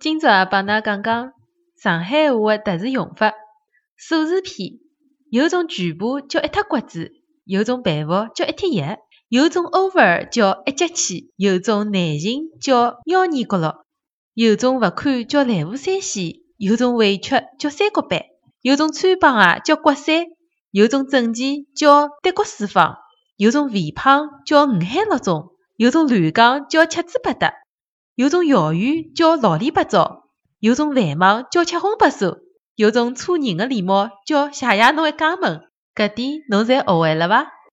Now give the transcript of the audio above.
今朝帮㑚讲讲上海话的特殊用法。数字篇有种全部叫一塌骨子，有种佩服叫一贴叶，有种 over 叫一节气，有种难寻叫幺二角六，有种勿堪叫蓝湖三线，有种委屈叫三角板，有种穿帮啊叫刮三，有种整齐叫德国四方，有种肥胖叫五海六中，有种乱讲叫七嘴八舌。有种遥远叫老里八糟，有种繁忙叫七荤八素，有种搓人的礼貌叫谢谢侬一家门。搿点侬侪学会了伐？